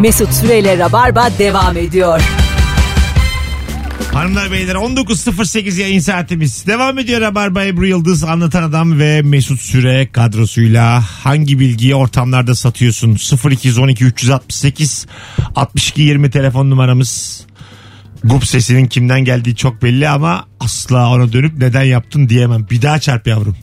Mesut Süreyle Rabarba devam ediyor. Hanımlar beyler 19.08 yayın saatimiz. Devam ediyor Rabarba Ebru Yıldız anlatan adam ve Mesut Süre kadrosuyla hangi bilgiyi ortamlarda satıyorsun? 0212 368 62 20 telefon numaramız. Gup sesinin kimden geldiği çok belli ama asla ona dönüp neden yaptın diyemem. Bir daha çarp yavrum.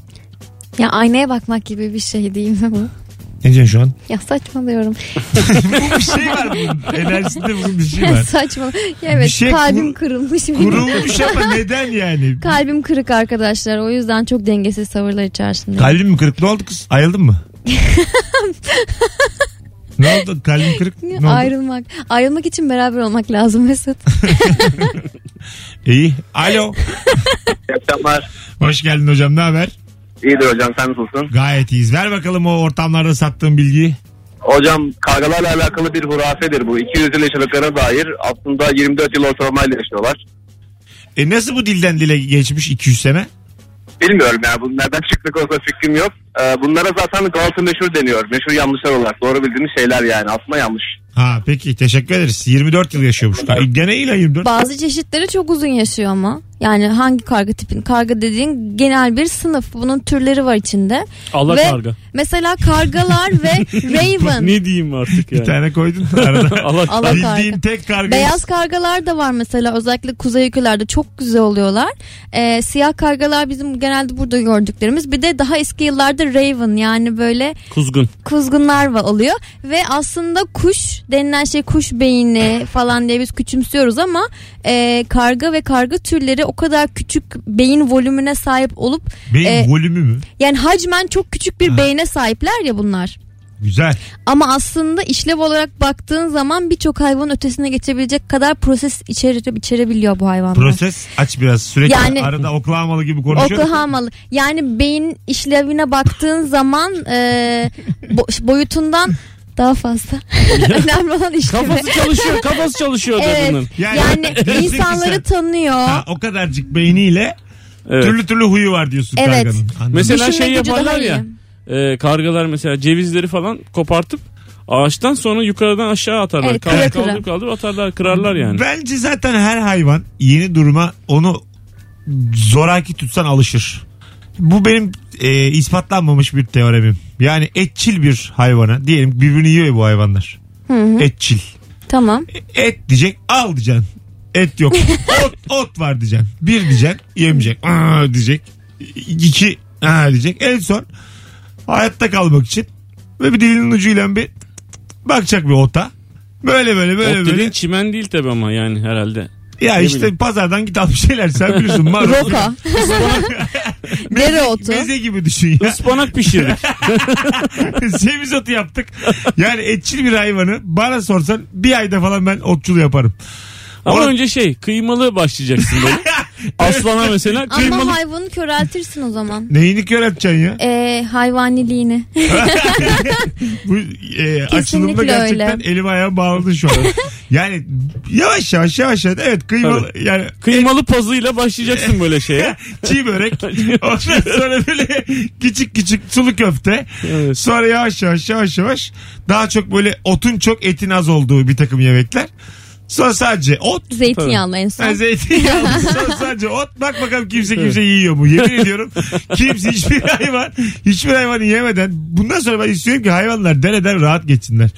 Ya aynaya bakmak gibi bir şey değil mi bu? Ne diyorsun şu an? Ya saçmalıyorum. bir şey var bunun. Enerjisinde bugün bir şey var. Saçma. Ya evet Bir şey kalbim kur- kırılmış. benim. Kurulmuş ama neden yani? Kalbim kırık arkadaşlar. O yüzden çok dengesiz tavırlar içerisinde. Kalbin mi kırık? Ne oldu kız? Ayıldın mı? ne oldu? Kalbin kırık. Ne oldu? Ayrılmak. Ayrılmak için beraber olmak lazım Mesut. İyi. Alo. İyi akşamlar. Hoş geldin hocam. Ne haber? İyidir hocam sen nasılsın? Gayet iyiyiz. Ver bakalım o ortamlarda sattığın bilgiyi. Hocam kargalarla alakalı bir hurafedir bu. 200 yıl yaşadıklarına dair aslında 24 yıl ortalamayla yaşıyorlar. E nasıl bu dilden dile geçmiş 200 sene? Bilmiyorum ya bu nereden çıktı konusunda fikrim yok. Ee, bunlara zaten Galata meşhur deniyor. Meşhur yanlışlar olarak. Doğru bildiğimiz şeyler yani. Aslında yanlış. Ha peki teşekkür ederiz. 24 yıl yaşıyormuş. Gene iyi lan 24. Bazı çeşitleri çok uzun yaşıyor ama. Yani hangi karga tipin? Karga dediğin genel bir sınıf. Bunun türleri var içinde. Allah Ve karga. Mesela kargalar ve raven. ne diyeyim artık Bir yani. tane koydun arada. Allah Allah Bildiğin karga. tek karga. Beyaz kargalar da var mesela özellikle kuzey ülkelerde çok güzel oluyorlar. Ee, siyah kargalar bizim genelde burada gördüklerimiz. Bir de daha eski yıllarda raven yani böyle kuzgun. kuzgunlar var oluyor. Ve aslında kuş denilen şey kuş beyni falan diye biz küçümsüyoruz ama e, karga ve karga türleri o kadar küçük beyin volümüne sahip olup Beyin e, volümü mü? yani hacmen çok küçük bir Ha. beyne sahipler ya bunlar. Güzel. Ama aslında işlev olarak baktığın zaman birçok hayvanın ötesine geçebilecek kadar proses içeri, içerebiliyor bu hayvanlar. Proses aç biraz. Sürekli Yani- arada Oklahoma'lı gibi konuşuyor. Oklahoma'lı. Yani beyin işlevine baktığın zaman e, bo- boyutundan daha fazla. Önemli olan işlevi. Kafası çalışıyor, kafası çalışıyor Evet. kadının. Yani- Yani insanları sen- tanıyor. Ha, o kadarcık beyniyle Evet. türlü türlü huyu var diyorsun Evet. karganın. Anladım. Mesela Düşünme şey yaparlar ya. e, kargalar mesela cevizleri falan kopartıp ağaçtan sonra yukarıdan aşağı atarlar. Evet, Kaldır, kaldır, kaldır atarlar, kırarlar yani. Bence zaten her hayvan yeni duruma onu zoraki tutsan alışır. Bu benim e, ispatlanmamış bir teoremim. Yani etçil bir hayvana diyelim birbirini yiyor ya bu hayvanlar. Etçil. Tamam. Et diyecek al diyeceksin. Et yok. ot, ot var diyeceksin. Bir diyeceksin yemeyecek. Aa, diyecek. İki aa, diyecek. En son hayatta kalmak için ve bir dilinin ucuyla bir bakacak bir ota. Böyle böyle böyle Ot böyle. dediğin çimen değil tabi ama yani herhalde. Ya Ne işte bileyim. pazardan git al bir şeyler sen bilirsin. Marul. Roka. Dereotu. meze gibi düşün ya. Ispanak pişirdik. Semizotu yaptık. Yani etçil bir hayvanı bana sorsan bir ayda falan ben otçul yaparım. ama Ona- önce şey kıymalı başlayacaksın böyle. Aslana mesela kıymalı. Ama hayvanı köreltirsin o zaman. Neyini köreteceksin ya? Ee, hayvaniliğini. Bu e, açılımda gerçekten öyle. elim ayağım bağladı şu an. yani yavaş yavaş yavaş yavaş. Evet kıymalı yani Kıymalı pazıyla başlayacaksın böyle şeye. çiğ börek. Ondan sonra böyle küçük küçük sulu köfte. Evet. Sonra yavaş yavaş yavaş yavaş daha çok böyle otun çok etin az olduğu bir takım yemekler. Sonra sadece ot. Zeytinyağlı en son. Ha, zeytinyağlı. Sonra sadece ot. Bak bakalım kimse kimse yiyor mu? Yemin ediyorum. Kimse hiçbir hayvan hiçbir hayvanı yemeden bundan sonra ben istiyorum ki hayvanlar dereden rahat geçsinler.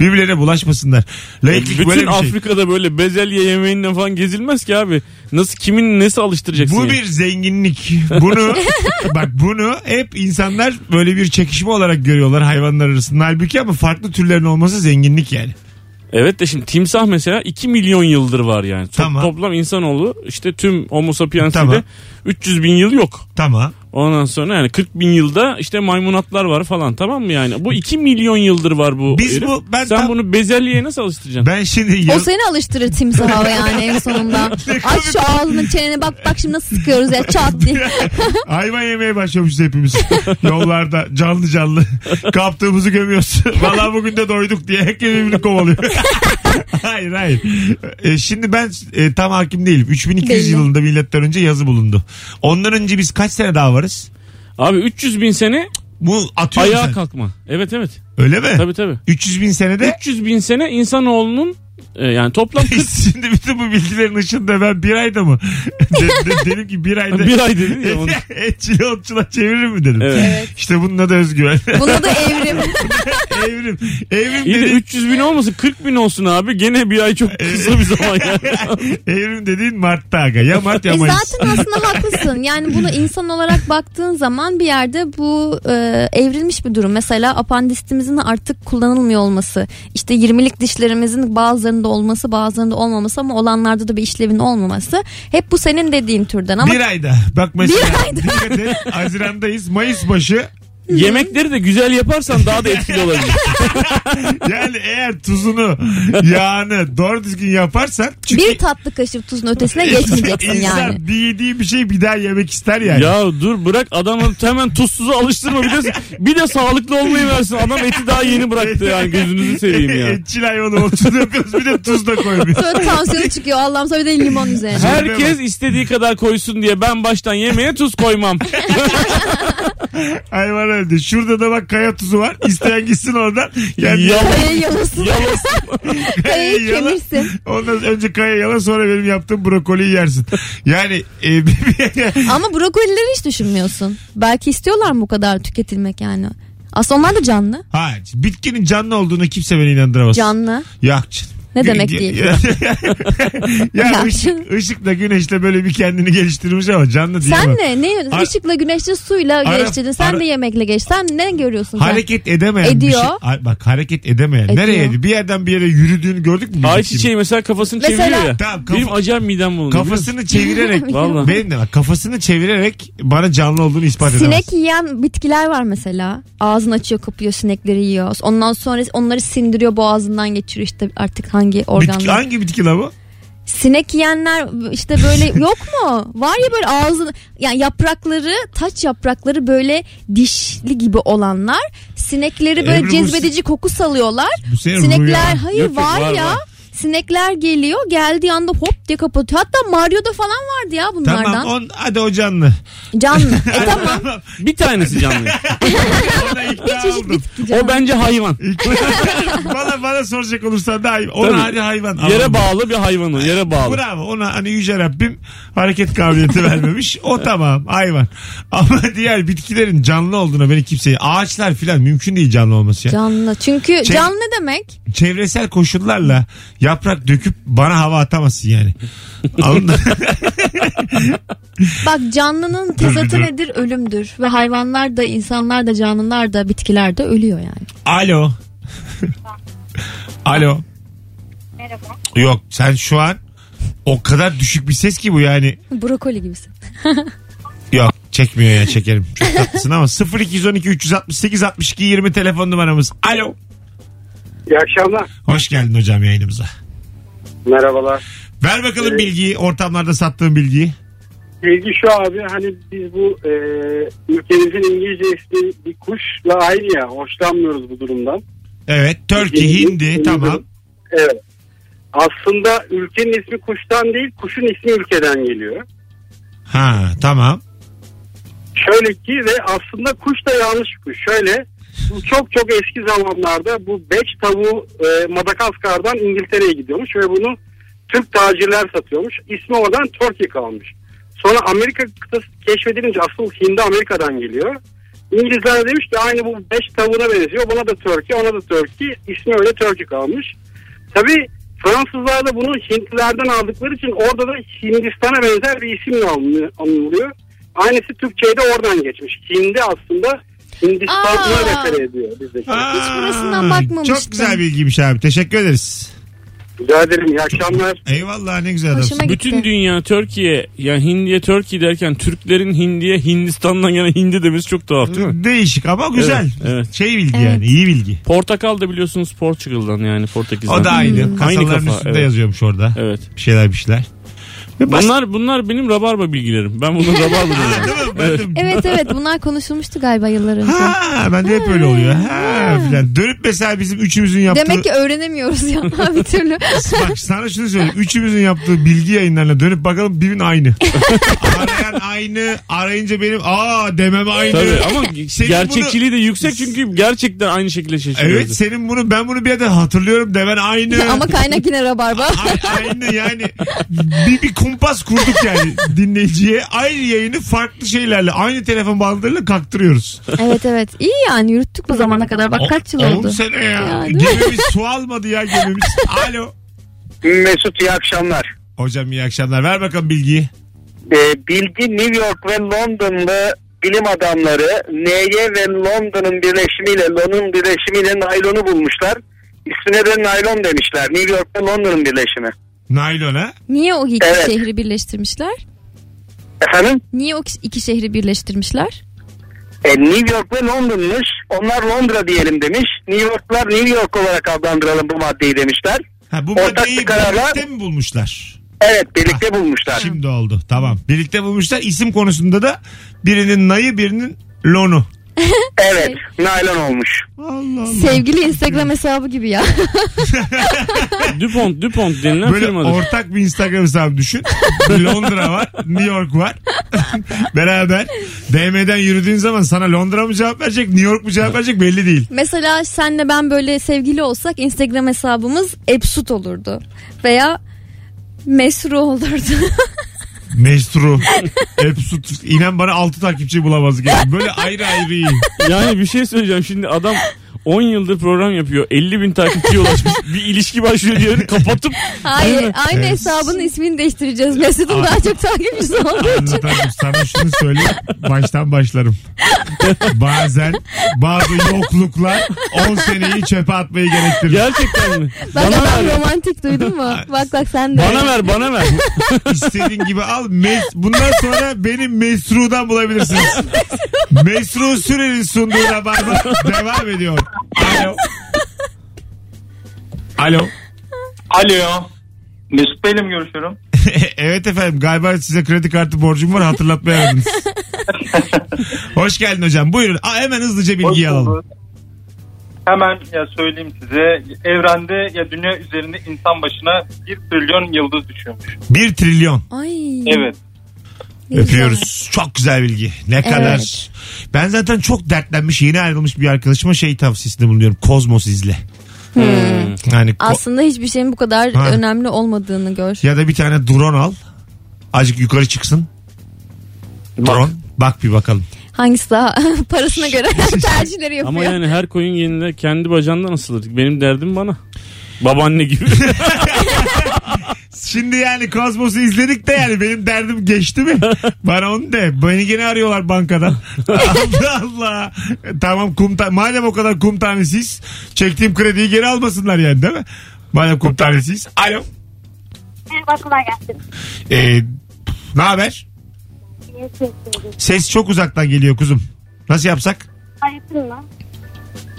Birbirlerine bulaşmasınlar. Laiklik Bütün böyle bir şey. Afrika'da böyle bezelye yemeğinden falan gezilmez ki abi. Nasıl kimin nesi alıştıracaksın? Bu yani? bir zenginlik. Bunu bak bunu hep insanlar böyle bir çekişme olarak görüyorlar hayvanlar arasında. Halbuki ama farklı türlerin olması zenginlik yani. Evet de şimdi timsah mesela 2 milyon yıldır var yani. Tamam. Toplam insanoğlu işte tüm homo sapiens'de Tamam. 300 bin yıl yok. Tamam. Ondan sonra yani 40 bin yılda işte maymunatlar var falan tamam mı yani? Bu 2 milyon yıldır var bu. Biz herif. bu- ben Sen tam- bunu bezelyeye nasıl alıştıracaksın? Ben şimdi O yaz- seni alıştırır timsaha yani en sonunda. Aç şu ağzını çeneni bak bak şimdi nasıl sıkıyoruz ya çat diye. hayvan yemeye başlamışız hepimiz. Yollarda canlı canlı. Kaptığımızı gömüyoruz. Valla bugün de doyduk diye herkes birbirini kovalıyor. hayır hayır. E, şimdi ben e, tam hakim değilim. 3200 Belli. yılında milattan önce yazı bulundu. Ondan önce biz kaç sene daha varız? Abi 300 bin sene Bu atıyor Ayağa sen. kalkma. Evet evet. Öyle mi? Tabii tabii. 300 bin senede 300 bin sene insanoğlunun e, yani toplam 40 Şimdi bütün bu bilgilerin ışığında ben bir ayda mı? de, de- dedim ki bir ayda. bir ay dedin ya onu. Etçili otçula çevirir mi dedim. Evet. İşte bunun adı özgüven. Buna da evrim. evrim. Evrim İyi de dediğin, 300 bin olmasın 40 bin olsun abi. Gene bir ay çok kısa bir zaman yani. evrim dediğin Mart'ta aga. Ya Mart ya E Mayıs. zaten aslında haklısın. Yani bunu insan olarak baktığın zaman bir yerde bu e, evrilmiş bir durum. Mesela apandistimizin artık kullanılmıyor olması. işte 20'lik dişlerimizin bazılarında olması bazılarında olmaması ama olanlarda da bir işlevin olmaması. Hep bu senin dediğin türden ama Bir ayda. Bak mesela. Bir ayda. Dikkat et. Haziran'dayız. Mayıs başı. Yemekleri de güzel yaparsan daha da etkili olabilir. Yani eğer tuzunu, yağını doğru düzgün yaparsan. Çünkü bir tatlı kaşık tuzun ötesine geçmeyeceksin İnsan yani. bir yediği bir şey bir daha yemek ister yani. ya dur bırak adamı hemen tuzsuzu alıştırma bir de bir de sağlıklı olmayı versin. Adam eti daha yeni bıraktı yani gözünüzü seveyim ya. Etçil hayvanı ortada yapıyoruz bir de tuz da koymuyor. Sonra tansiyonu çıkıyor Allah'ım sonra bir de limon üzerine. Herkes istediği kadar koysun diye ben baştan yemeğe tuz koymam. Hayvan öldü. Şurada da bak kaya tuzu var. İsteyen gitsin oradan. Yani Yalan. Kayayı yalasın. Kayayı yala. kemirsin. Ondan önce kaya yala sonra benim yaptığım brokoliyi yersin. Yani e, Ama brokolileri hiç düşünmüyorsun. Belki istiyorlar mı bu kadar tüketilmek yani? Aslında onlar da canlı. ha, bitkinin canlı olduğunu kimse beni inandıramaz. Canlı. Yok canım. Ne demek Ya- değil? ya, ya ışık, ışıkla güneşle böyle bir kendini geliştirmiş ama canlı değil Sen ne? Ne Ara- ışıkla güneşle suyla Ara- geçtirdin. Sen ara- de yemekle geç. Sen ne görüyorsun sen? Hareket edemeyen Ediyor. bir şey. Ay, Bak hareket edemeyen. Ediyor. Nereye? Bir yerden bir yere yürüdüğünü gördük mü? Ayçiçeği mesela kafasını Mesela- çeviriyor ya. Tamam, kafa- Benim acayip midem bulunuyor. Kafasını çevirerek Vallahi. benim de bak kafasını çevirerek bana canlı olduğunu ispat edemez. Sinek yiyen bitkiler var mesela. Ağzını açıyor kapıyor sinekleri yiyor. Ondan sonra onları sindiriyor boğazından geçiriyor işte artık hangi Bitki, organlar. hangi bitki la bu? Sinek yiyenler işte böyle yok mu? Var ya böyle ağzını yani yaprakları taç yaprakları böyle dişli gibi olanlar sinekleri böyle Ebru, bu cezbedici koku salıyorlar. Bu Sinekler hayır yok, var, var, ya. var. Sinekler geliyor geldiği anda hop diye kapatıyor. Hatta Mario'da falan vardı ya bunlardan. Tamam on, hadi o canlı. Canlı. E tamam. Bir tanesi canlı. Ona ikna Bir çeşit oldum. bitki canlı. o bence hayvan. bana, bana soracak olursan da hayvan. Ona Tabii. hadi hayvan. Yere bağlı bir hayvan o. Yere bağlı. Bravo ona hani Yüce Rabbim hareket kabiliyeti vermemiş. O tamam hayvan. Ama diğer bitkilerin canlı olduğuna beni kimseye ağaçlar filan mümkün değil canlı olması ya. Canlı. Çünkü canlı ne demek? Çevresel koşullarla yaprak döküp bana hava atamazsın yani. Anladın? Bak canlının tezatı nedir? Ölümdür. Ve hayvanlar da insanlar da canlılar da bitkiler de ölüyor yani. Alo. Alo. Merhaba. Yok sen şu an o kadar düşük bir ses ki bu yani. Brokoli gibisin. Yok çekmiyor ya çekerim. Çok tatlısın ama 0212 368 62 20 telefon numaramız. Alo. İyi akşamlar. Hoş geldin hocam yayınımıza. Merhabalar. Ver bakalım Evet. bilgiyi ortamlarda sattığın bilgiyi. Bilgi şu abi hani biz bu e, ülkemizin İngilizce ismi bir kuşla aynı ya hoşlanmıyoruz bu durumdan. Evet Turkey, Hindi- Hindi Hindi- tamam. Evet. Aslında ülkenin ismi kuştan değil kuşun ismi ülkeden geliyor. Ha tamam. Şöyle ki ve aslında kuş da yanlış kuş. Şöyle çok çok eski zamanlarda bu beç tavuğu e, Madagaskar'dan İngiltere'ye gidiyormuş ve bunu Türk tacirler satıyormuş. İsmi oradan Turkey kalmış. Sonra Amerika kıtası keşfedilince asıl Hindi Amerika'dan geliyor. İngilizler demiş ki aynı bu beş tavuğuna benziyor. Buna da Turkey, ona da Turkey. İsmi öyle Turkey kalmış. Tabii Fransızlar da bunu Hintlilerden aldıkları için orada da Hindistan'a benzer bir isimle anılıyor-. Aynısı Türkçe'ye de oradan geçmiş. Hindi aslında Hindistan'a Aa. refer ediyor bizdeki. Aa, burasından bakmamıştım. Çok güzel bilgiymiş abi. Teşekkür ederiz. Rica ederim. İyi akşamlar. Eyvallah ne güzel adamsın. Hoşuma Bütün dünya Türkiye ya Hindiye Türkiye derken Türklerin Hindiye Hindistan'dan gene Hindi demesi çok tuhaf değil mi? Değişik ama güzel. Evet, evet. Şey bilgi Evet. yani iyi bilgi. Portakal da biliyorsunuz Portugal'dan yani Portekiz'den. O da aynı. Aynı Kasaların kafa, üstünde evet. yazıyormuş orada. Evet. Bir şeyler bir şeyler. Bas- Bunlar bunlar benim rabarba bilgilerim. Ben bunu rabarba Ha, değil mi? Ben de- Evet evet bunlar konuşulmuştu galiba yıllar önce. Ha, ben de hep öyle oluyor. Ha, filan. Dönüp mesela bizim üçümüzün yaptığı... Demek ki öğrenemiyoruz ya bir türlü. Bak sana şunu söyleyeyim. Üçümüzün yaptığı bilgi yayınlarına dönüp bakalım birinin aynı. Arayan aynı. Arayınca benim aa demem aynı. Tabii ama Senin gerçekçiliği de yüksek çünkü gerçekten aynı şekilde şaşırıyoruz. Evet senin bunu ben bunu bir yerden hatırlıyorum demen aynı. Ama kaynak yine rabarba. A- aynı yani bir, bir kumpas kurduk yani dinleyiciye aynı yayını farklı şeylerle aynı telefon bağlantılarıyla kaktırıyoruz. evet evet. İyi yani yürüttük bu zamana kadar. Bak kaç yıl O- oldu. sene ya. Ya, değil mi? gemimiz su almadı ya gemimiz. Alo. Mesut iyi akşamlar. Hocam iyi akşamlar. Ver bakalım bilgiyi. Ee, bilgi New York ve London'lı bilim adamları N'ye ve London'un birleşimiyle Lon'un birleşimiyle naylonu bulmuşlar. İsmine de naylon demişler. New York ve London'un birleşimi. Naylon ha? Niye o iki Evet. şehri birleştirmişler? Efendim? Niye o iki şehri birleştirmişler? E, New York ve London'mış. Onlar Londra diyelim demiş. New Yorklar New York olarak adlandıralım bu maddeyi demişler. Ha, bu Ortak maddeyi bir kararla- birlikte mi bulmuşlar? Evet birlikte bulmuşlar. Şimdi oldu. Tamam. Birlikte bulmuşlar. İsim konusunda da birinin nayı birinin lonu. Evet naylon olmuş. Allah Allah. Sevgili Instagram hesabı gibi ya. Dupont, Dupont denilen Böyle firmadır. ortak bir Instagram hesabı düşün. Londra var, New York var. Beraber DM'den yürüdüğün zaman sana Londra mı cevap verecek, New York mu cevap verecek belli değil. Mesela senle ben böyle sevgili olsak Instagram hesabımız Epsut olurdu. Veya Mesru olurdu. Mestru, Epsut. İnan bana 6 takipçi bulamazdık. Yani. Böyle ayrı ayrı iyi. Yani bir şey söyleyeceğim. Şimdi adam 10 yıldır program yapıyor. 50 bin takipçiye ulaşmış. bir ilişki başlıyor diğerini kapatıp Hayır mi? aynı Evet. hesabın ismini değiştireceğiz. Mesut'un daha çok takipçisi olduğu için. Anlatamam. Sana şunu söyleyeyim. Baştan başlarım. Bazen bazı yokluklar 10 seneyi çöpe atmayı gerektirir. gerçekten mi? Bak bana adam ver. romantik duydun mu? Bak bak sen de. Bana ver bana ver. İstediğin gibi al. Mes Bundan sonra beni Mesru'dan bulabilirsiniz. Mesru Sürer'in sunduğu rabarba devam ediyor. Alo. Alo. Alo. Mesut Bey'le mi görüşüyorum? evet efendim galiba size kredi kartı borcum var hatırlatmaya aradınız. Hoş geldin hocam. Buyurun. Aa, hemen hızlıca bilgiyi Hoş alalım. Hemen ya söyleyeyim size. Evrende ya dünya üzerinde insan başına 1 trilyon yıldız düşüyormuş. Bir trilyon. Ay. Evet. Öpüyoruz. Çok güzel bilgi. Ne kadar. Ben zaten çok dertlenmiş yeni ayrılmış bir arkadaşıma şey tavsiyesinde bulunuyorum. Kozmos izle. Yani ko- Aslında hiçbir şeyin bu kadar Ha. önemli olmadığını gör. ya da bir tane drone al. Azıcık yukarı çıksın. Drone. Bak bir bakalım. Hangisi daha parasına göre tercihleri yapıyor. Ama yani her koyun yeninde kendi bacağından asılır. Benim derdim bana. Babaanne gibi. Şimdi yani Kozmos'u izledik de yani benim derdim geçti mi? Bana onu de. Beni gene arıyorlar bankadan. Allah Allah. Tamam kum ta- madem o kadar kum tanesiyiz çektiğim krediyi geri almasınlar yani değil mi? Madem kum tanesiyiz. Alo. Merhaba kolay gelsin. Ee, ne haber? Ses çok uzaktan geliyor kuzum. Nasıl yapsak? Ayıpın mı?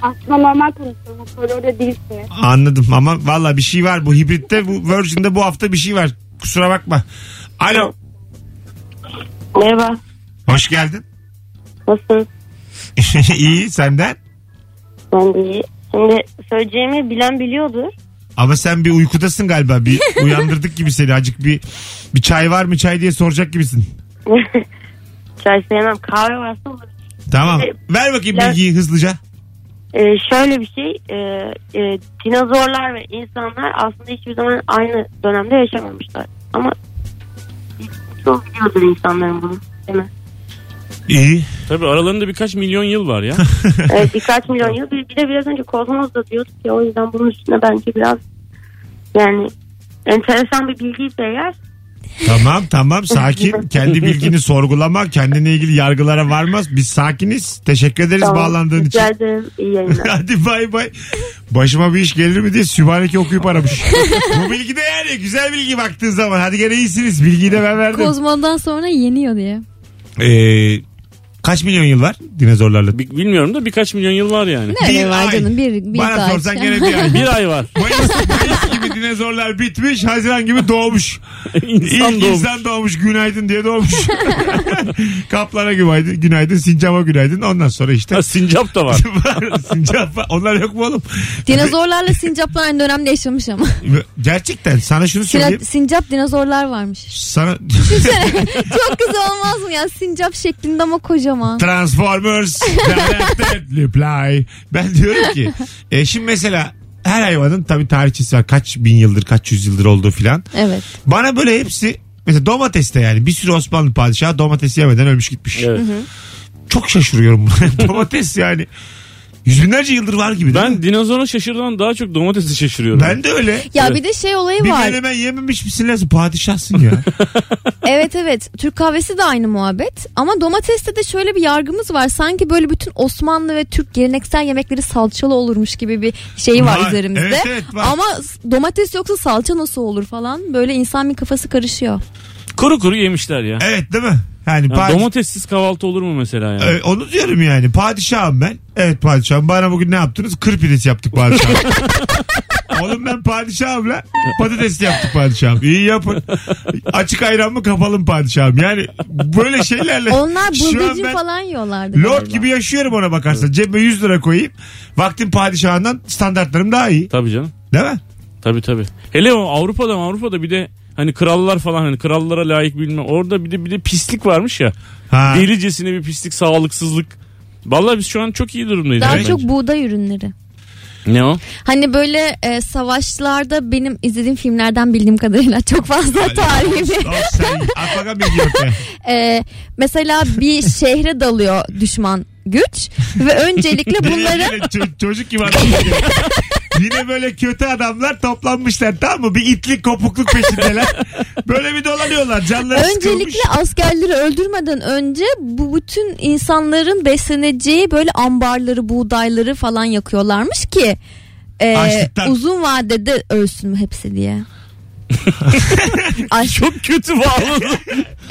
Aslında normal konuşuyorum. Hoparlörde değilsiniz. Anladım ama valla bir şey var. Bu hibritte bu Virgin'de bu hafta bir şey var. Kusura bakma. Alo. Merhaba. Hoş geldin. Nasılsın? İyi senden. Ben de iyi. Şimdi söyleyeceğimi bilen biliyordur. Ama sen bir uykudasın galiba. Bir uyandırdık gibi seni. Acık bir bir çay var mı çay diye soracak gibisin. Çay sevmem. Kahve varsa olur. Tamam. Ver bakayım bilgiyi hızlıca. Ee, şöyle bir şey. E, e, dinozorlar ve insanlar aslında hiçbir zaman aynı dönemde yaşamamışlar. Ama çok biliyordur insanların bunu. Değil mi? İyi. Tabii aralarında birkaç milyon yıl var ya. Evet, birkaç milyon yıl. Bir, bir de biraz önce kozmos da diyorduk ya o yüzden bunun üstüne bence biraz yani enteresan bir bilgiyse eğer Tamam tamam sakin. Kendi bilgini sorgulama. Kendine ilgili yargılara varmaz. Biz sakiniz. Teşekkür ederiz tamam. bağlandığın için. Rica ederim. İyi yayınlar. Hadi bay bay. Başıma bir iş gelir mi diye Sübhaneke okuyup aramış. Bu bilgi de yani güzel bilgi baktığın zaman. Hadi gene iyisiniz. Bilgiyi de ben verdim. Kozmondan sonra yeniyor diye. Ee, kaç milyon yıl var dinozorlarla? Bi- Bilmiyorum da birkaç milyon yıl var yani. Ne Bir öyle var ay. canım bir, bir Bana sorsan gene bir ay. Bir ay var. Mayıs, Mayıs gibi dinozorlar bitmiş. Haziran gibi doğmuş. İnsan İlk doğmuş. insan doğmuş. Günaydın diye doğmuş. Kaplana günaydın. Günaydın. Sincap'a günaydın. Ondan sonra işte. Ha, sincap da var. Sincap var. Onlar yok mu oğlum? Dinozorlarla sincaplar aynı dönemde yaşamış ama. Gerçekten sana şunu söyleyeyim. Sina- sincap dinozorlar varmış. Sana Çok güzel olmaz mı ya? Sincap şeklinde ama kocaman. Transformers directed reply. Ben diyorum ki e, şimdi mesela her hayvanın tabii tarihçesi var. Kaç bin yıldır kaç yüz yıldır olduğu filan. Evet. Bana böyle hepsi mesela domates de yani bir sürü Osmanlı padişahı domates yemeden ölmüş gitmiş. Evet. Çok şaşırıyorum buna. domates yani yüz binlerce yıldır var gibi değil mi? Ben dinozora şaşırdan daha çok domatesi şaşırıyorum. Ben de öyle. Ya Evet. bir de şey olayı Bir var. menemen yememiş misin lazım? Padişahsın ya. Evet evet. Türk kahvesi de aynı muhabbet. Ama domateste de şöyle bir yargımız var. Sanki böyle bütün Osmanlı ve Türk geleneksel yemekleri salçalı olurmuş gibi bir şey var, Var. üzerimizde. Evet, evet, var. Ama domates yoksa salça nasıl olur falan. Böyle insan bir kafası karışıyor. Kuru kuru yemişler ya. evet değil mi? Yani Ya padi- domatessiz kahvaltı olur mu mesela ya? Ee, onu diyorum yani. Padişahım ben. Evet padişahım. Bana bugün ne yaptınız? Kır pidesi yaptık padişahım. Oğlum ben padişahım lan. Patates yaptık padişahım. İyi yapın. Açık ayran mı kapalı mı padişahım? Yani böyle şeylerle. Onlar Şu an bıldırcın ben falan yiyorlardı. Lord galiba. gibi yaşıyorum ona bakarsan. Cebime 100 lira koyayım. Vaktin padişahından standartlarım daha iyi. Tabii canım. Değil mi? Tabii tabii. Hele o Avrupa'da Avrupa'da bir de hani krallar falan hani krallara layık bilme. Orada bir de bir de pislik varmış ya. Ha. Delicesine bir pislik, sağlıksızlık. Vallahi biz şu an çok iyi durumdayız. Daha bence. çok buğday ürünleri. Ne o? Hani böyle e, savaşlarda benim izlediğim filmlerden bildiğim kadarıyla çok fazla tarihi. Ee, mesela bir şehre dalıyor düşman güç ve öncelikle bunları çocuk gibi. Yine böyle kötü adamlar toplanmışlar tamam mı? Bir itlik kopukluk peşindeler. Böyle bir dolanıyorlar. Canları öncelikle sıkılmış. askerleri öldürmeden önce bu bütün insanların besleneceği böyle ambarları, buğdayları falan yakıyorlarmış ki e, Açlıktan. uzun vadede ölsün hepsi diye. Ay, Çok kötü bağlı.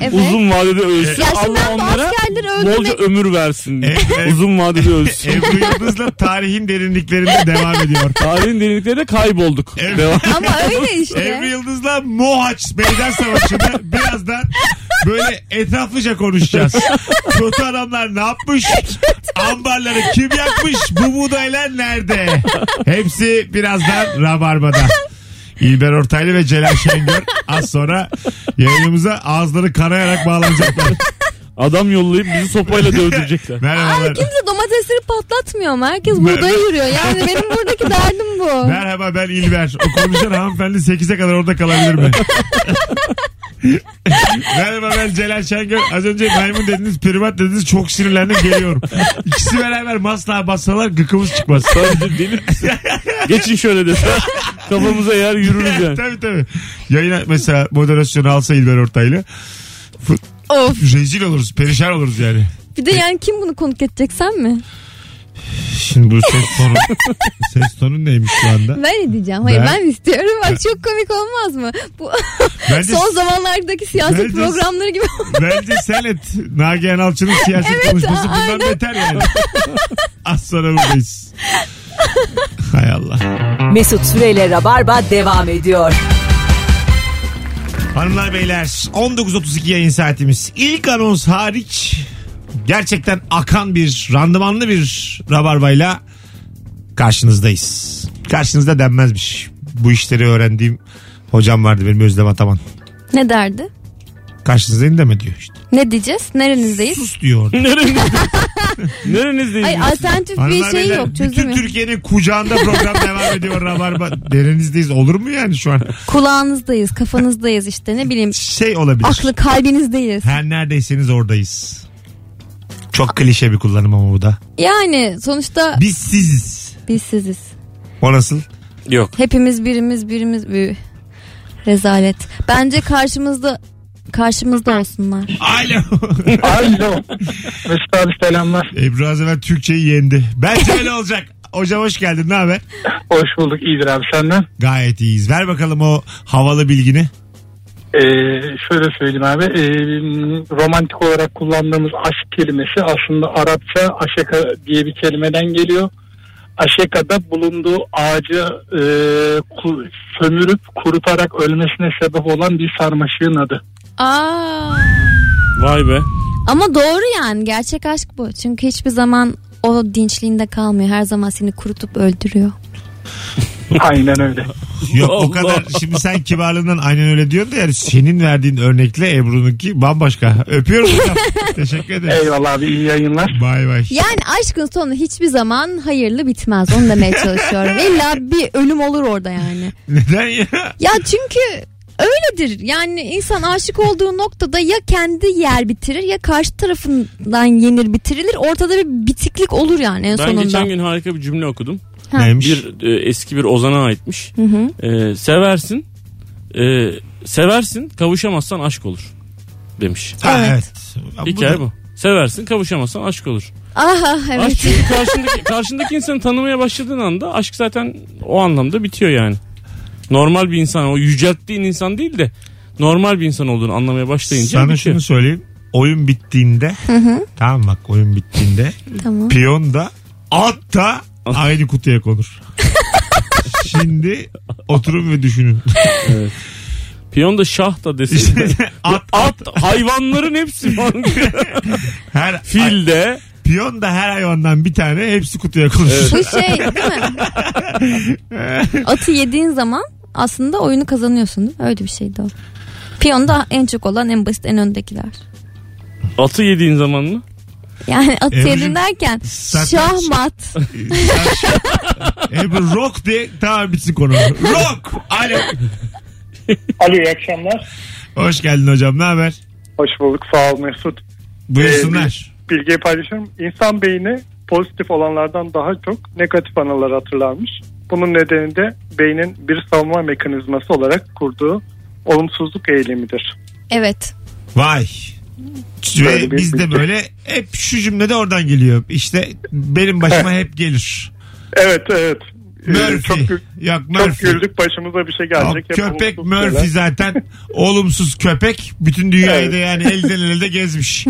evet. Uzun vadede ölsün. Allah ben bu onlara askerleri bolca öldürmek ömür versin. Evet, evet. Uzun vadede ölsün. Ebru Yıldız'la tarihin derinliklerinde devam ediyor. Tarihin derinliklerinde kaybolduk. Evet. Devam. ama öyle işte. Ebru Yıldız'la Mohaç Meydan Savaşı'nda birazdan böyle etraflıca konuşacağız. Kötü adamlar ne yapmış? Ambarları kim yakmış? Bu buğdaylar nerede? Hepsi birazdan Rabarba'da. İlber Ortaylı ve Celal Şengör az sonra yayınımıza ağızları kanayarak bağlanacaklar. Adam yollayıp bizi sopayla dövdürecekler. Merhabalar. Kimse domatesleri patlatmıyor ama herkes buğdaya yürüyor. Yani benim buradaki derdim bu. Merhaba ben İlber. O konuşan hanımefendi 8'e kadar orada kalabilir mi? Merhaba ben Celal Şengör. Az önce maymun dediniz, primat dediniz. Çok sinirlendim geliyorum. İkisi beraber masla bassalar gıkımız çıkmaz. Sadece deli. Geçin şöyle dese. Kafamıza yer yürürüz yani. tabii tabii. Yayına mesela moderasyonu alsa İlber Ortaylı. Of. Rezil oluruz, perişan oluruz yani. Bir de yani kim bunu konuk edecek sen mi? Şimdi bu ses tonu, ses tonu neymiş şu anda? Ben edeceğim. Hayır Ben- ben, istiyorum. Bak çok komik olmaz mı? Bu Bence, son zamanlardaki siyaset Bence- programları gibi. bence sen et. Nagihan Alçı'nın siyaset konuşması bundan aynen. beter yani. Az sonra buradayız. Hay Allah. Mesut Süreyle Rabarba devam ediyor. Hanımlar beyler 19.32 yayın saatimiz. İlk anons hariç gerçekten akan bir randımanlı bir rabarbayla karşınızdayız. Karşınızda denmezmiş. Bu işleri öğrendiğim hocam vardı benim Özlem Ataman. ne derdi? Karşınızdayım deme diyor işte. Ne diyeceğiz? Nerenizdeyiz? Sus diyor orada. Nerenizdeyiz? Ay alternatif bir Hanımlar şey beyler, yok bütün çözümü. Türkiye'nin kucağında program devam ediyor Rabarba. Derinizdeyiz olur mu yani şu an? Kulağınızdayız, kafanızdayız işte ne bileyim. Şey olabilir. Aklı kalbinizdeyiz. Her neredeyseniz oradayız. Çok klişe bir kullanım ama bu da. Yani sonuçta Biz siziz. biz siziz. O nasıl? Yok. Hepimiz birimiz birimiz bir rezalet. Bence karşımızda karşımızda olsunlar. Alo. Alo. Mesut abi selamlar. Ebru az evvel Türkçeyi yendi. Bence öyle olacak. Hocam hoş geldin. Ne haber? Hoş bulduk. İyidir abi senden. Gayet iyiyiz. Ver bakalım o havalı bilgini. Ee, şöyle söyleyeyim abi. Ee, romantik olarak kullandığımız aşk kelimesi aslında Arapça aşaka diye bir kelimeden geliyor. Aşeka'da bulunduğu ağacı e, ku- sömürüp kurutarak ölmesine sebep olan bir sarmaşığın adı. Aa. Vay be. Ama doğru yani gerçek aşk bu. Çünkü hiçbir zaman o dinçliğinde kalmıyor. Her zaman seni kurutup öldürüyor. Aynen öyle. Yok o kadar şimdi sen kibarlığından aynen öyle diyorsun da yani senin verdiğin örnekle Ebru'nunki bambaşka. Öpüyorum hocam. Teşekkür ederim. Eyvallah abi iyi yayınlar. Bay bay. Yani aşkın sonu hiçbir zaman hayırlı bitmez. Onu demeye çalışıyorum. İlla bir ölüm olur orada yani. Neden ya? Ya çünkü öyledir. Yani insan aşık olduğu noktada ya kendi yer bitirir ya karşı tarafından yenir bitirilir. Ortada bir bitiklik olur yani en Ben sonunda. geçen gün harika bir cümle okudum. Neymiş? Bir e, eski bir ozana aitmiş. Hı hı. E, seversin. e, seversin kavuşamazsan aşk olur. Demiş. Ha, Evet. evet. Bu Hikaye da- bu. Seversin kavuşamazsan aşk olur. Aha evet. Aşk çünkü karşındaki, karşındaki insanı tanımaya başladığın anda aşk zaten o anlamda bitiyor yani. Normal bir insan o yücelttiğin insan değil de normal bir insan olduğunu anlamaya başlayınca Sana bitiyor. şunu söyleyeyim. Oyun bittiğinde tamam bak oyun bittiğinde tamam. piyon da at da aynı kutuya konur. Şimdi oturun ve düşünün. Piyon da şah da desin. at, At hayvanların hepsi var. her Fil de piyon da her hayvandan bir tane hepsi kutuya konur. Bu şey değil mi? Atı yediğin zaman aslında oyunu kazanıyorsun değil mi? Öyle bir şeydi o. Piyonda en çok olan en basit en öndekiler. atı yediğin zaman mı? Yani atı Ebru'cum, yedin derken şahmat. Ebru rock de tamam bitsin konu. Rock. Alo. Alo iyi akşamlar. Hoş geldin hocam ne haber? Hoş bulduk sağ ol Mesut. Buyursunlar. Bilgiyi paylaşıyorum. İnsan beyni pozitif olanlardan daha çok negatif anıları hatırlarmış. Bunun nedeni de beynin bir savunma mekanizması olarak kurduğu olumsuzluk eğilimidir. Evet. Vay. Böyle Ve bir biz de böyle hep şu cümle de oradan geliyor. İşte benim başıma hep gelir. Evet evet. Ee, Murphy. Çok, Yok çok Murphy. güldük başımıza bir şey gelecek. Hep köpek Murphy şeyler. zaten olumsuz köpek. Bütün dünyayı Evet. da yani elden elde gezmiş.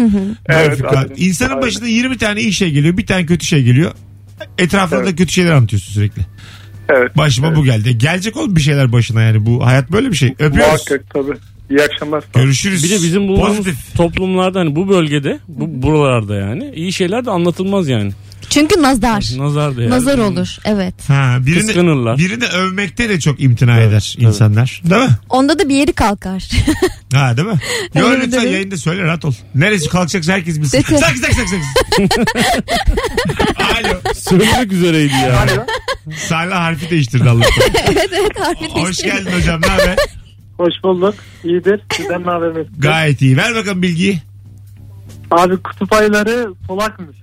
Evet, aynen. İnsanın Aynen. başına 20 tane iyi şey geliyor. Bir tane kötü şey geliyor. Etrafında da Evet. kötü şeyler anlatıyorsun sürekli. Evet. Başıma evet. bu geldi. Gelecek oğlum bir şeyler başına yani. Bu hayat böyle bir şey. Öpüyoruz. Muhakkak tabii. İyi akşamlar. Görüşürüz. Bir de bizim bulunduğumuz Pozitif. toplumlarda hani bu bölgede bu buralarda yani iyi şeyler de anlatılmaz yani. Çünkü nazar. Nazar da yani. Nazar olur. Evet. Ha, birini, Kıskanırlar. birini övmekte de çok imtina eder evet. insanlar. Değil mi? Onda da bir yeri kalkar. Ha değil mi? Yo Evet, lütfen evet. yayında söyle rahat ol. Neresi kalkacaksa herkes bilsin. Peki. Sak sak sak sak. Alo. Söylemek üzereydi ya. Salih harfi değiştirdi Allah'tan. evet evet harfi Hoş geldin hocam ne haber? Hoş bulduk. İyidir. Sizden ne haber Mesut? Gayet iyi. Ver bakalım bilgiyi. Abi kutup ayıları solakmış.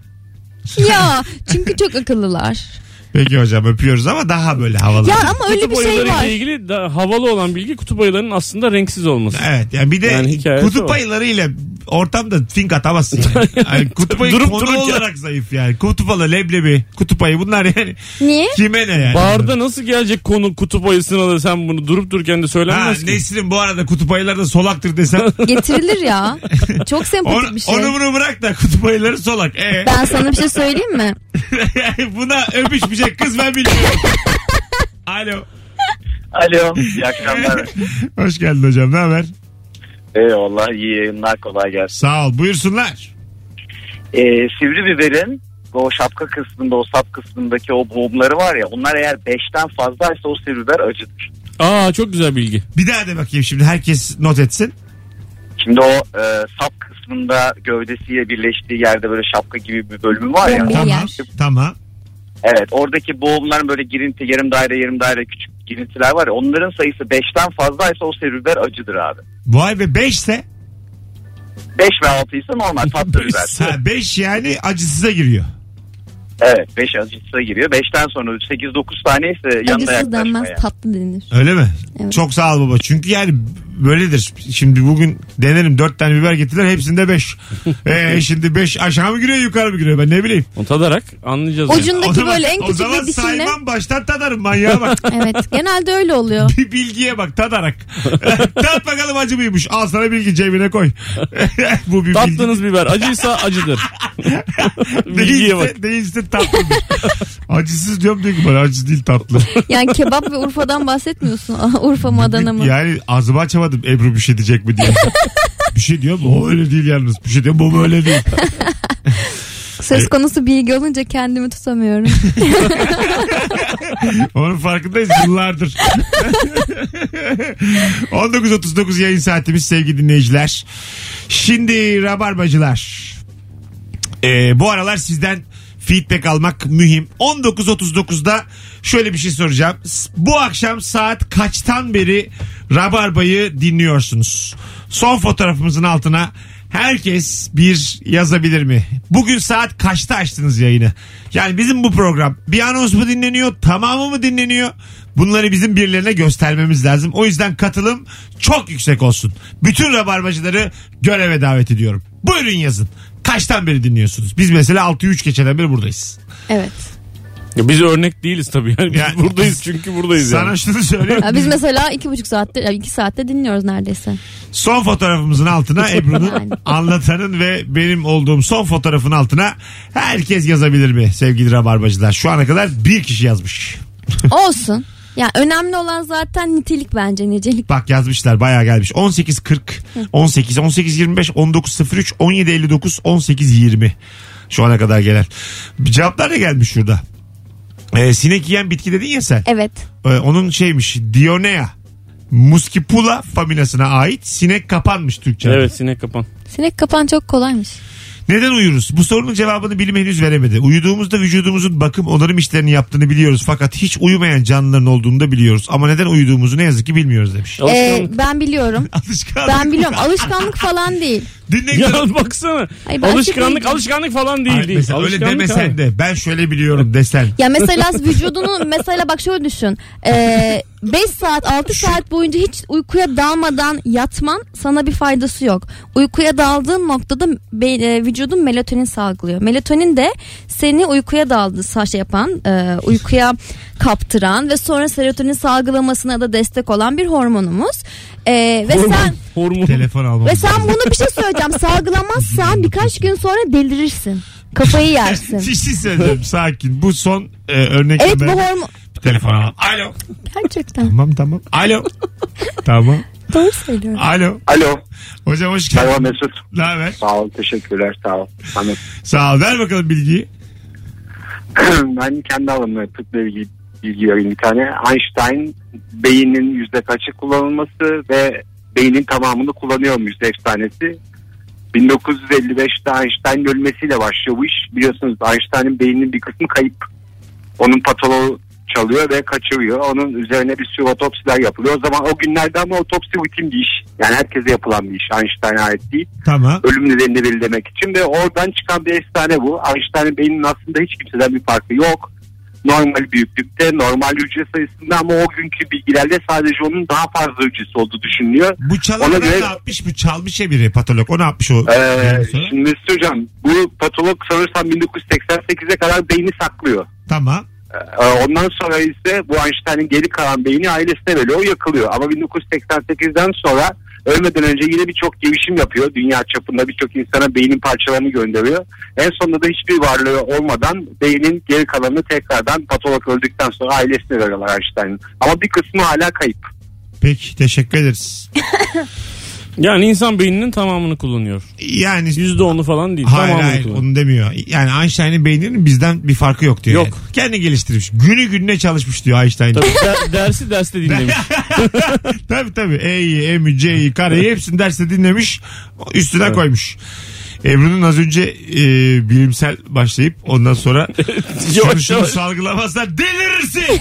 Ya çünkü çok akıllılar. Peki hocam öpüyoruz ama daha böyle havalı. Ya ama öyle kutup bir şey ayıları var. ile ilgili da havalı olan bilgi kutup ayılarının aslında renksiz olması. Evet yani bir de Yani kutup ayılarıyla ortamda fink atamazsın. Yani. Yani kutup ayı Durup konu dururken. olarak zayıf yani. Kutup ayı, leblebi, kutup ayı bunlar yani. Niye? Kime ne yani? Barda nasıl gelecek konu kutup ayısına da sen bunu durup dururken de Ha, söylenmez ki. Nesrin bu arada kutup ayıları da solaktır desem. Getirilir ya. Çok sempatik onu, bir şey. onu bunu bırak da kutup ayıları solak. E, Ben sana bir şey söyleyeyim mi? buna öpüşmeyecek kız ben biliyorum. Alo. Alo. İyi akşamlar. Hoş geldin hocam ne haber? Eyvallah iyi yayınlar kolay gelsin. Sağ ol buyursunlar. Ee, sivri biberin o şapka kısmında o sap kısmındaki o boğumları var ya onlar eğer 5'ten fazlaysa o sivri biber acıdır. Aa çok güzel bilgi. Bir daha de bakayım şimdi herkes not etsin. Şimdi o e, sap kısmında gövdesiyle birleştiği yerde böyle şapka gibi bir bölümü var ya. Tamam. yer. Tamam. Evet oradaki boğumların böyle girinti yarım daire yarım daire küçük girintiler var ya onların sayısı 5'ten fazlaysa o biber acıdır abi. Vay be 5 ise 5 ve 6 ise normal tatlı biber. 5 yani acısıza giriyor. Evet 5 acısı giriyor. 5'ten sonra 8-9 tane ise yanına Acısız denmez yaklaşmaya. tatlı denir. Öyle mi? Evet. Çok sağ ol baba. Çünkü yani böyledir. Şimdi bugün denerim dört tane biber getirdiler hepsinde beş. Ee, şimdi beş aşağı mı giriyor yukarı mı giriyor ben ne bileyim. Onu tadarak anlayacağız. yani. Ucundaki O zaman, böyle en o küçük zaman bir dişinle. saymam baştan tadarım manyağa bak. Evet genelde öyle oluyor. bir bilgiye bak tadarak. Tat bakalım acı mıymış. Al sana bilgi cebine koy. Bu bir bilgi. Tattığınız biber acıysa acıdır. Bilgiye bak. Değilse, değilse tatlıdır. Acısız diyorum diyor ki bana acı değil tatlı. Yani kebap ve Urfa'dan bahsetmiyorsun. Urfa mı Adana mı? Yani ağzımı açamadım Ebru bir şey diyecek mi diye. bir şey diyor mu? O öyle değil yalnız. Bir şey diyor mu? Bu öyle değil. Söz konusu bilgi olunca kendimi tutamıyorum. Onun farkındayız yıllardır. 19.39 yayın saatimiz sevgili dinleyiciler. Şimdi Rabarbacılar. Ee, bu aralar sizden feedback almak mühim. 19.39'da şöyle bir şey soracağım. Bu akşam saat kaçtan beri Rabarba'yı dinliyorsunuz? Son fotoğrafımızın altına herkes bir yazabilir mi? Bugün saat kaçta açtınız yayını? Yani bizim bu program bir anons mu dinleniyor tamamı mı dinleniyor? Bunları bizim birilerine göstermemiz lazım. O yüzden katılım çok yüksek olsun. Bütün rabarbacıları göreve davet ediyorum. Buyurun yazın. Kaçtan beri dinliyorsunuz? Biz mesela 6'yı 3 geçeden beri buradayız. Evet. Ya biz örnek değiliz tabii. Yani biz Ya- buradayız çünkü buradayız Sana yani. şunu söyleyeyim. Ya biz mesela iki buçuk saatte, yani iki saatte dinliyoruz neredeyse. Son fotoğrafımızın altına Ebru'nun Yani. anlatanın ve benim olduğum son fotoğrafın altına herkes yazabilir mi sevgili rabarbacılar? Şu ana kadar bir kişi yazmış. Olsun. Ya önemli olan zaten nitelik bence nicelik. Bak yazmışlar bayağı gelmiş. 18.40, 18, 18.25, 19.03, 17.59, 18.20. Şu ana kadar gelen. Cevaplar da gelmiş şurada. Ee, sinek yiyen bitki dedin ya sen. Evet. Ee, onun şeymiş Dionea Muscipula familyasına ait sinek kapanmış Türkçe'de. Evet sinek kapan. Sinek kapan çok kolaymış. Neden uyuruz? Bu sorunun cevabını bilim henüz veremedi. Uyuduğumuzda vücudumuzun bakım onarım işlerini yaptığını biliyoruz. Fakat hiç uyumayan canlıların olduğunu da biliyoruz. Ama neden uyuduğumuzu ne yazık ki bilmiyoruz demiş. Ee, ben biliyorum. Alışkanlık. Ben biliyorum. Alışkanlık falan değil. Güzel- Ya baksana. Ay, ben alışkanlık açıklayayım. alışkanlık falan değil Ay, değil. mesela öyle Alışkanlık demesen abi. de ben şöyle biliyorum desen. Ya mesela vücudunu mesela bak şöyle düşün. 5 saat 6 saat boyunca hiç uykuya dalmadan yatman sana bir faydası yok. Uykuya daldığın noktada be- e, vücudun melatonin salgılıyor. Melatonin de seni uykuya daldı saç yapan, e, uykuya kaptıran ve sonra serotonin salgılamasına da destek olan bir hormonumuz. E, ve Hormon. sen Hormon. Telefon almam. ve sen bunu bir şey söyleyeceğim. Salgılamazsan birkaç gün sonra delirirsin. Kafayı yersin. Bir şey söyleyeceğim sakin. Bu son e, örnek. Evet bu hormon Bir telefon al. Alo. gerçekten Tamam tamam. Alo. tamam. doğru söylüyorum. Alo. Alo. Hocam hoş geldin. Merhaba Mesut. Ne haber? Sağ ol. Teşekkürler. Sağ ol. Hani Sağ ol. Ver bakalım bilgiyi. ben kendi alanımda tıpla ilgili bilgi vereyim bir tane. Einstein beynin yüzde kaçı kullanılması ve beynin tamamını kullanıyormuş efsanesi. 1955'te Einstein ölmesiyle başlıyor bu iş. Biliyorsunuz Einstein'ın beyninin bir kısmı kayıp. Onun patoloğu çalıyor ve kaçırıyor. Onun üzerine bir sürü otopsiler yapılıyor. O zaman o günlerde ama otopsi rutin bir iş. Yani herkese yapılan bir iş. Einstein'a ait değil Tamam. ölüm nedenini belirlemek için ve oradan çıkan bir efsane bu. Einstein'ın beyninin aslında hiç kimseden bir farkı yok. Normal büyüklükte, normal hücre sayısında ama o günkü bilgilerle sadece onun daha fazla hücresi olduğu düşünülüyor. Bu çalan göre- ne yapmış? Bu çalmış ya biri patolog. O ne yapmış o? Ee, şimdi Mesut hocam bu patolog sanırsam 1988'e kadar beyni saklıyor. Tamam. Ee, Ondan sonra ise bu Einstein'ın geri kalan beyni ailesine veriyor, o yakılıyor. Ama 1988'den sonra ölmeden önce yine birçok girişim yapıyor. Dünya çapında birçok insana beynin parçalarını gönderiyor. En sonunda da hiçbir varlığı olmadan beynin geri kalanını tekrardan patolog öldükten sonra ailesine veriyorlar Einstein'ın. Ama bir kısmı hala kayıp. Peki teşekkür ederiz. Yani insan beyninin tamamını kullanıyor. Yani Yüzde onu falan değil. Hayır tamamını hayır kullanıyor. onu demiyor. Yani Einstein'ın beyninin bizden bir farkı yok diyor. Yok. yani. Kendi geliştirmiş. Günü gününe çalışmış diyor Einstein. Tabii der- dersi derste dinlemiş. tabii tabii. E'yi, M'i, C'yi, kareyi hepsini derste dinlemiş. Üstüne Evet. koymuş. Ebru'nun az önce e, bilimsel başlayıp ondan sonra şunu şunu salgılamazsan delirirsin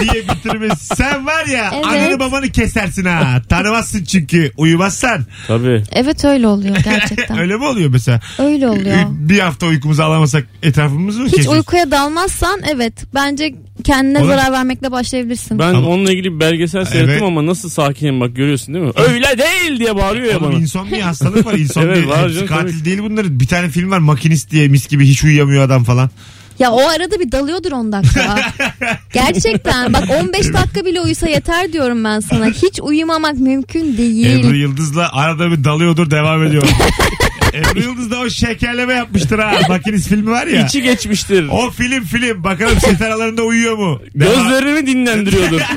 diye bitirmesi. Sen var ya Evet. ananı babanı kesersin ha. Tanımazsın çünkü uyumazsan. Tabii. Evet öyle oluyor gerçekten. Öyle mi oluyor mesela? öyle oluyor. Bir hafta uykumuzu alamasak etrafımızı mı Hiç kesiyoruz? uykuya dalmazsan evet bence kendine Ona- zarar vermekle başlayabilirsin. Ben Ama- onunla ilgili bir belgesel seyrettim Evet. ama nasıl sakinim bak görüyorsun değil mi? Öyle değil diye bağırıyor ya Oğlum bana. insomnia hastalık var. Insomnia Evet, var hepsi canım, katil tabii. değil bunların. Bir tane film var Makinist diye mis gibi hiç uyuyamıyor adam falan. Ya o arada bir dalıyordur 10 dakika. Gerçekten bak 15 dakika bile uyusa yeter diyorum ben sana. Hiç uyumamak mümkün değil. Ebru Yıldız'la arada bir dalıyordur devam ediyor. Ebru Yıldız da o şekerleme yapmıştır ha. Makinist filmi var ya. İçi geçmiştir. O film film. Bakalım set aralarında uyuyor mu? Devam. Gözlerimi dinlendiriyordur.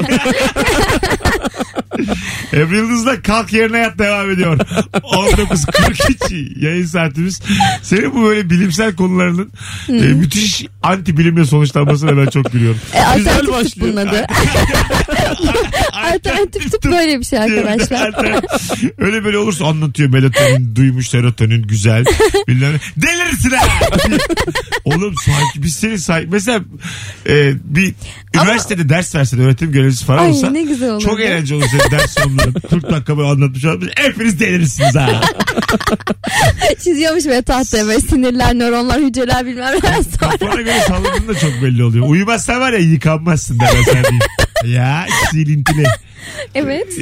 Ebru Yıldız'la kalk yerine yat devam ediyor. 19.43 yayın saatimiz. Senin bu böyle bilimsel konularının e, müthiş anti bilimle sonuçlanmasına ben çok gülüyorum. E, tıp başlıyor. bunun adı. alternatif tıp böyle bir şey arkadaşlar. Öyle böyle olursa anlatıyor melatonin duymuş serotonin güzel. Bilmem ne. Delirirsin ha. Oğlum sanki biz seni sanki mesela e, bir üniversitede ders versen öğretim görevlisi falan Ay, olsa ne güzel olur çok eğlenceli olur senin ders sonları 40 dakika böyle anlatmış olmuş. Hepiniz delirirsiniz ha. Çiziyormuş böyle tahtaya böyle sinirler, nöronlar, hücreler bilmem ne. Sonra Kafana göre salladığın da çok belli oluyor. Uyumazsan var ya yıkanmazsın sana diyeyim. Ya silintili. evet.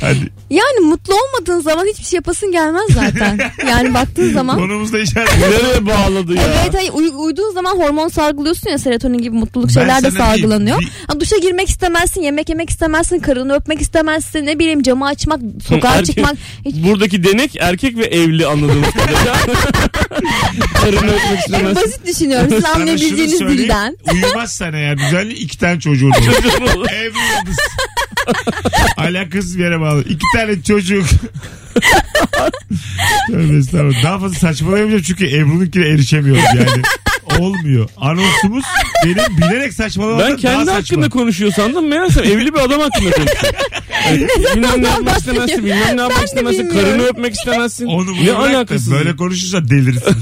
Hadi Yani mutlu olmadığın zaman hiçbir şey yapasın gelmez zaten. Yani baktığın zaman. konumuzda işaret. Nereye bağladı ya? Evet hayır uy- uyuduğun zaman hormon salgılıyorsun ya serotonin gibi mutluluk Ben şeyler de sana diyeyim, salgılanıyor. bir- Ha, duşa girmek istemezsin, yemek yemek istemezsin, karını öpmek istemezsin, ne bileyim camı açmak, sokağa Erkek- çıkmak. Hiç... Buradaki denek erkek ve evli anladığımız kadarıyla. Karını öpmek En istemez. basit düşünüyorum siz Sana şunu anlayabileceğiniz söyleyeyim, dilden. Uyumazsan eğer düzenli iki tane çocuğun olur. Çocuğun olur. Evli yıldız. Alakasız bir yere bağlı. İki tane çocuk. Tövbe estağfurullah. Daha fazla saçmalayamayacağım çünkü Ebru'nunkine erişemiyoruz yani. Olmuyor. Anonsumuz benim bilerek saçmalamamdan Ben kendi daha hakkında saçma. konuşuyor sandım. Meğerse evli bir adam hakkında konuşuyor. Yani bilmem ne yapmak istemezsin, bilmem ne yapmak istemezsin, karını öpmek istemezsin. Onu bunu ne bırak da alakası? Böyle konuşursa delirirsin.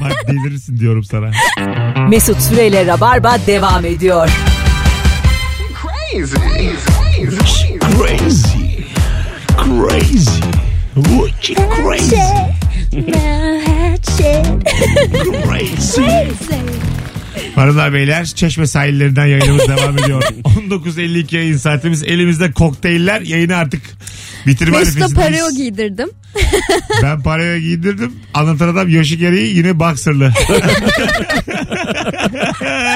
Bak delirirsin diyorum sana. Mesut Süreyle Rabarba devam ediyor. Crazy. Crazy. What you crazy? Crazy. Hanımlar beyler Çeşme sahillerinden yayınımız devam ediyor. 19.52 yayın saatimiz elimizde kokteyller yayını artık bitirme Mesut'a arifesindeyiz. pareo giydirdim. Ben paraya giydirdim. Anlatan adam Yoshikeri'yi yine boxerlı.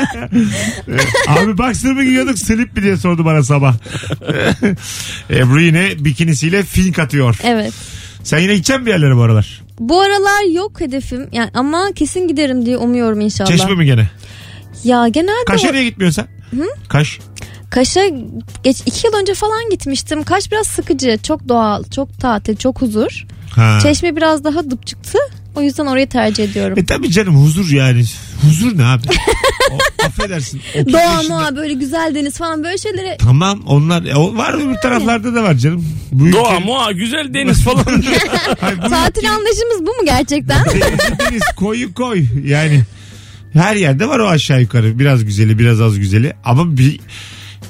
Abi boxer mı giyiyorduk slip mi diye sordu bana sabah. Ebru yine bikinisiyle fink atıyor. Evet. Sen yine gideceksin bir yerlere bu aralar. Bu aralar yok hedefim yani ama kesin giderim diye umuyorum inşallah. Çeşme mi gene? Ya genelde Kaş'a niye gitmiyorsun sen? Kaş. Kaş'a geç iki yıl önce falan gitmiştim. Kaş biraz sıkıcı, çok doğal, çok tatil, çok huzur. Ha. Çeşme biraz daha dıp çıktı. O yüzden orayı tercih ediyorum. E tabii canım huzur yani. Huzur ne abi? o, affedersin. 30 Doğa yaşında- böyle güzel deniz falan böyle şeylere Tamam onlar e, o var öbür taraflarda da var canım. Bu Doğa, ülke- moğa, güzel deniz falan. Hayır, bu tatil ülke- anlayışımız bu mu gerçekten? Denizi deniz koyu koy yani her yerde var o aşağı yukarı biraz güzeli biraz az güzeli ama bir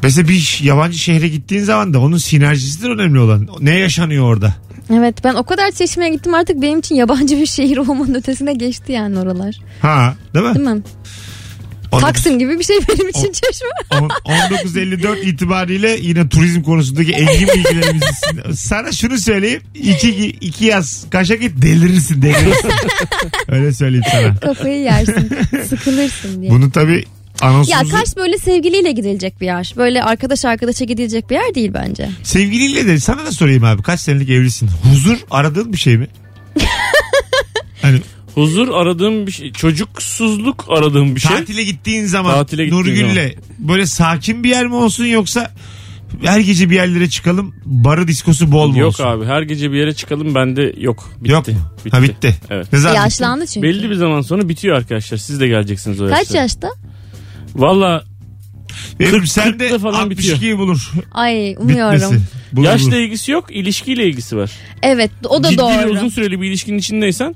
mesela bir yabancı şehre gittiğin zaman da onun sinerjisidir önemli olan ne yaşanıyor orada evet ben o kadar çeşmeye gittim artık benim için yabancı bir şehir olmanın ötesine geçti yani oralar. ha değil mi? Değil mi? On- Taksim gibi bir şey benim için çeşme. on- 1954 itibariyle yine turizm konusundaki engin bilgilerimizi sana şunu söyleyeyim iki, iki yaz kaşa git delirirsin delirirsin öyle söyleyeyim sana Kafayı yersin, sıkılırsın diye. bunu tabi Ya anonsumuzu Kaş böyle sevgiliyle gidilecek bir yer. Böyle arkadaş arkadaşa gidilecek bir yer değil bence. Sevgiliyle de sana da sorayım abi kaç senelik evlisin? Huzur aradığın bir şey mi? hani Huzur aradığım bir şey. Çocuksuzluk aradığım bir şey. tatile gittiğin zaman Tatile gittiğin Nurgül'le böyle sakin bir yer mi olsun yoksa her gece bir yerlere çıkalım barı diskosu bol mu Yok olsun? abi her gece bir yere çıkalım bende yok. Bitti. Yok mu? Ha bitti. Evet. Ne zaman bitti? Yaşlandı çünkü. Belli bir zaman sonra bitiyor arkadaşlar. Siz de geleceksiniz o Kaç yaşta. yaşta? Valla Benim 40 sende 40'da falan 62'yi bulur. Ay umuyorum. Bitmesi. Bulur, yaşla ilgisi yok ilişkiyle ilgisi var. Evet o da Ciddi doğru. ve uzun süreli bir ilişkinin içindeysen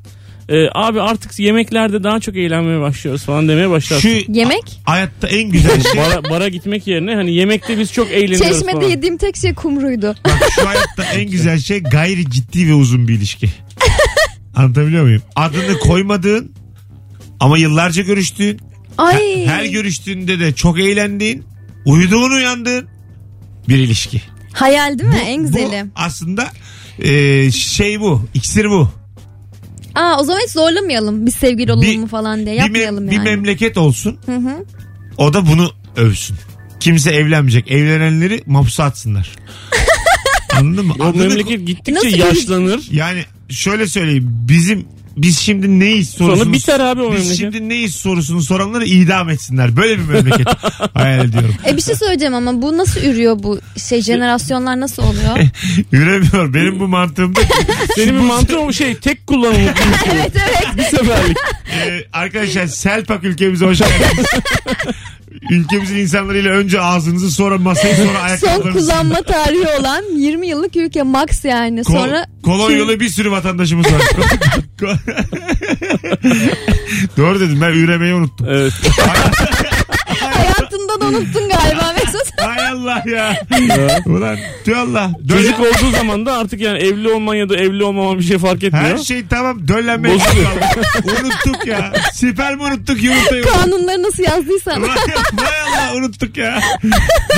e, abi artık yemeklerde daha çok eğlenmeye başlıyoruz falan demeye başlarsın. Şu Yemek? hayatta en güzel şey bara, bara gitmek yerine hani yemekte biz çok eğleniyoruz Çeşmede falan. yediğim tek şey kumruydu. Bak şu hayatta en güzel şey gayri ciddi ve uzun bir ilişki. Anlatabiliyor muyum? Adını koymadığın ama yıllarca görüştüğün Ay. Her görüştüğünde de çok eğlendiğin, uyuduğun uyandığın bir ilişki. Hayal değil mi? Bu- en güzeli. Bu aslında e, şey bu. iksir bu. Aa o zaman hiç zorlamayalım. Biz sevgili olalım Bir- mı falan diye. Bir, mem- Yapmayalım bir yani. memleket olsun. Hı hı. O da bunu övsün. Kimse evlenmeyecek. Evlenenleri mahpusa atsınlar. Anladın mı? O Anladın mı? memleket gittikçe Nasıl yaşlanır. Yani şöyle söyleyeyim. Bizim biz şimdi neyiz sorusunu Sonra biter abi o biz memleket. şimdi neyiz sorusunu soranları idam etsinler. Böyle bir memleket hayal ediyorum. E bir şey söyleyeceğim ama bu nasıl ürüyor bu şey jenerasyonlar nasıl oluyor? Yüremiyor. Benim bu mantığımda Senin bir mantığın o şey tek kullanımlık. evet evet. bir seferlik. Ee, arkadaşlar Selpak ülkemize hoş geldiniz. Ülkemizin insanlarıyla önce ağzınızı sonra masayı sonra Son ayakkabılarınızı. kullanma tarihi olan 20 yıllık ülke max yani. Ko- Sonra kolonyalı bir sürü vatandaşımız var. Doğru dedim ben üremeyi unuttum. Evet. hayatından unuttun galiba. Hay Allah ya. Ulan tüy Allah. Çocuk olduğu zaman da artık yani evli olman ya da evli olmaman bir şey fark etmiyor. Her şey tamam döllenmeye Bozuluyor. unuttuk ya. Sperm unuttuk yumurtayı unuttuk. Kanunları nasıl yazdıysan. Vay Allah unuttuk ya.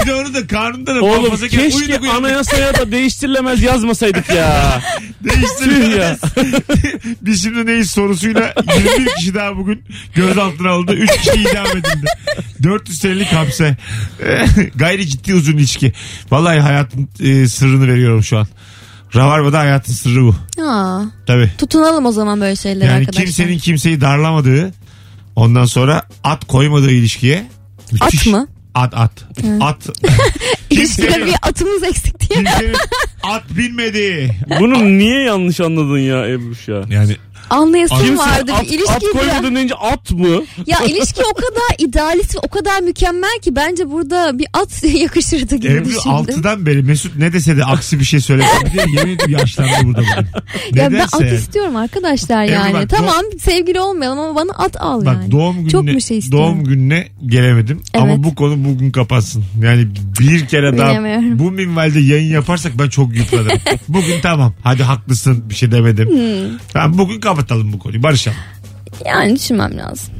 Bir de onu da kanunda da Oğlum keşke uyduk. anayasaya da değiştirilemez yazmasaydık ya. Değiştireceğiz. ya. Biz şimdi neyiz sorusuyla 21 kişi daha bugün gözaltına alındı. 3 kişi idam edildi. 400 senelik hapse. Gayri ciddi uzun ilişki. Vallahi hayatın e, sırrını veriyorum şu an. Rabarba'da hayatın sırrı bu. Ha, Tabii. tutunalım o zaman böyle şeylere Yani arkadaşlar. kimsenin kimseyi darlamadığı ondan sonra at koymadığı ilişkiye. At müthiş- mı? At at. At. İlişkide bir atımız eksik diye. kimsenin at bilmediği. Bunu niye yanlış anladın ya Ebruş ya? Yani Anlayasın Kimse vardı. at, bir ilişki at koymadan önce at mı? Ya ilişki o kadar idealist ve o kadar mükemmel ki bence burada bir at yakışırdı gibi Ebru düşündüm. altıdan beri Mesut ne dese de aksi bir şey söylesin diye yemin ediyorum yaşlandı burada bugün. ya ben at yani. istiyorum arkadaşlar Ebru yani. bak, tamam sevgili olmayalım ama bana at al Bak yani. doğum gününe, Çok bir şey istiyorum. doğum gününe gelemedim ama Evet. bu konu bugün kapansın. Yani bir kere daha bu minvalde yayın yaparsak ben çok yıpranırım. bugün tamam hadi haklısın bir şey demedim. Hmm. Tamam bugün kapatalım bu konuyu barışalım. Yani düşünmem lazım.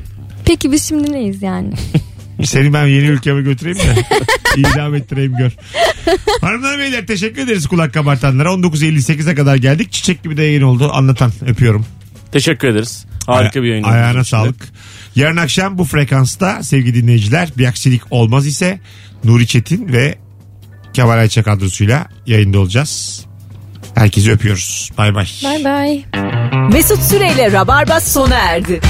Peki biz şimdi neyiz yani? Seni ben yeni ülkeme götüreyim de idam ettireyim gör. Hanımlar beyler teşekkür ederiz kulak kabartanlara. 19.58'e kadar geldik. Çiçek gibi de yayın oldu. Anlatan öpüyorum. Teşekkür ederiz. Harika bir yayın. Ayağına bizim için de. sağlık. Yarın akşam bu frekansta sevgili dinleyiciler bir aksilik olmaz ise Nuri Çetin ve Kemal Ayça kadrosuyla yayında olacağız. Herkesi öpüyoruz. Bay bay. Bay bay. Mesut Süreyle Rabarba sona erdi.